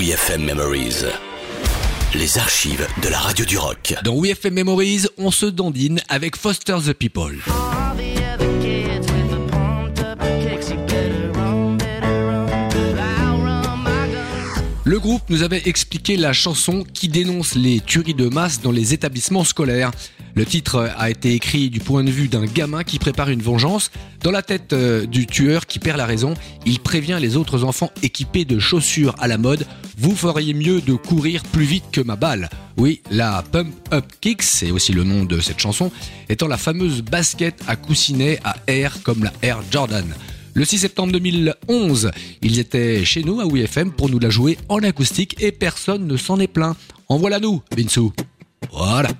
WeFM Memories. Les archives de la radio du rock. Dans WeFM Memories, on se dandine avec Foster the People. Le groupe nous avait expliqué la chanson qui dénonce les tueries de masse dans les établissements scolaires. Le titre a été écrit du point de vue d'un gamin qui prépare une vengeance. Dans la tête euh, du tueur qui perd la raison, il prévient les autres enfants équipés de chaussures à la mode. Vous feriez mieux de courir plus vite que ma balle. Oui, la Pump Up Kicks, c'est aussi le nom de cette chanson, étant la fameuse basket à coussinet à air comme la Air Jordan. Le 6 septembre 2011, ils étaient chez nous à WFM pour nous la jouer en acoustique et personne ne s'en est plaint. En voilà nous, Vinsou. Voilà.